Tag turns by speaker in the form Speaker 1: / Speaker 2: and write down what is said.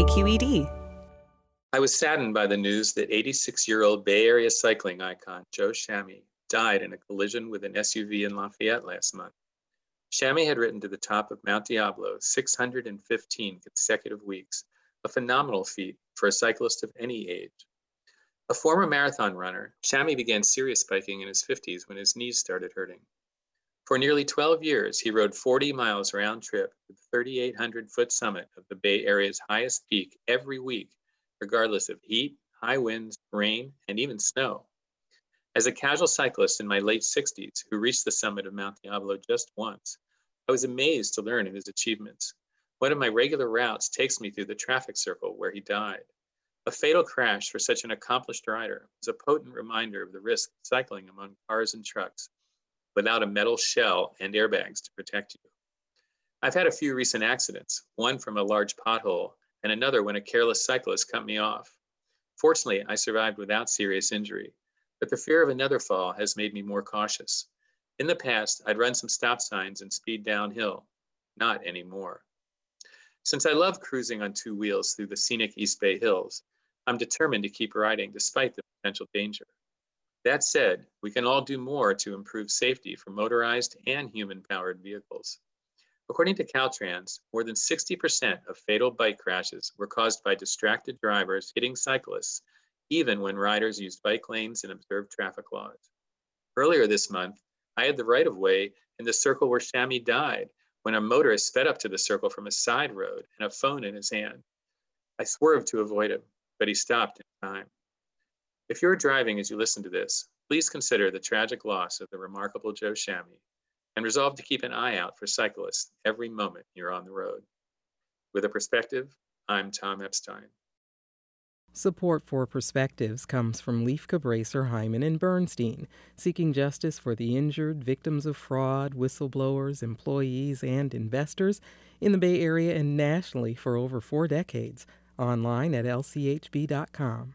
Speaker 1: KQED.
Speaker 2: I was saddened by the news that 86 year old Bay Area cycling icon Joe Shami died in a collision with an SUV in Lafayette last month. Shami had ridden to the top of Mount Diablo 615 consecutive weeks, a phenomenal feat for a cyclist of any age. A former marathon runner, Shami began serious biking in his 50s when his knees started hurting. For nearly 12 years, he rode 40 miles round trip to the 3,800 foot summit of the Bay Area's highest peak every week regardless of heat, high winds, rain, and even snow. As a casual cyclist in my late 60s who reached the summit of Mount Diablo just once, I was amazed to learn of his achievements. One of my regular routes takes me through the traffic circle where he died. A fatal crash for such an accomplished rider was a potent reminder of the risk of cycling among cars and trucks without a metal shell and airbags to protect you. I've had a few recent accidents, one from a large pothole and another when a careless cyclist cut me off. Fortunately, I survived without serious injury, but the fear of another fall has made me more cautious. In the past, I'd run some stop signs and speed downhill. Not anymore. Since I love cruising on two wheels through the scenic East Bay Hills, I'm determined to keep riding despite the potential danger. That said, we can all do more to improve safety for motorized and human powered vehicles. According to Caltrans, more than 60% of fatal bike crashes were caused by distracted drivers hitting cyclists, even when riders used bike lanes and observed traffic laws. Earlier this month, I had the right of way in the circle where Shami died when a motorist sped up to the circle from a side road and a phone in his hand. I swerved to avoid him, but he stopped in time. If you're driving as you listen to this, please consider the tragic loss of the remarkable Joe Shami and resolve to keep an eye out for cyclists every moment you're on the road. With a perspective, I'm Tom Epstein.
Speaker 3: Support for Perspectives comes from Lieff Cabraser, Heimann, and Bernstein, seeking justice for the injured, victims of fraud, whistleblowers, employees, and investors in the Bay Area and nationally for over four decades. Online at lchb.com.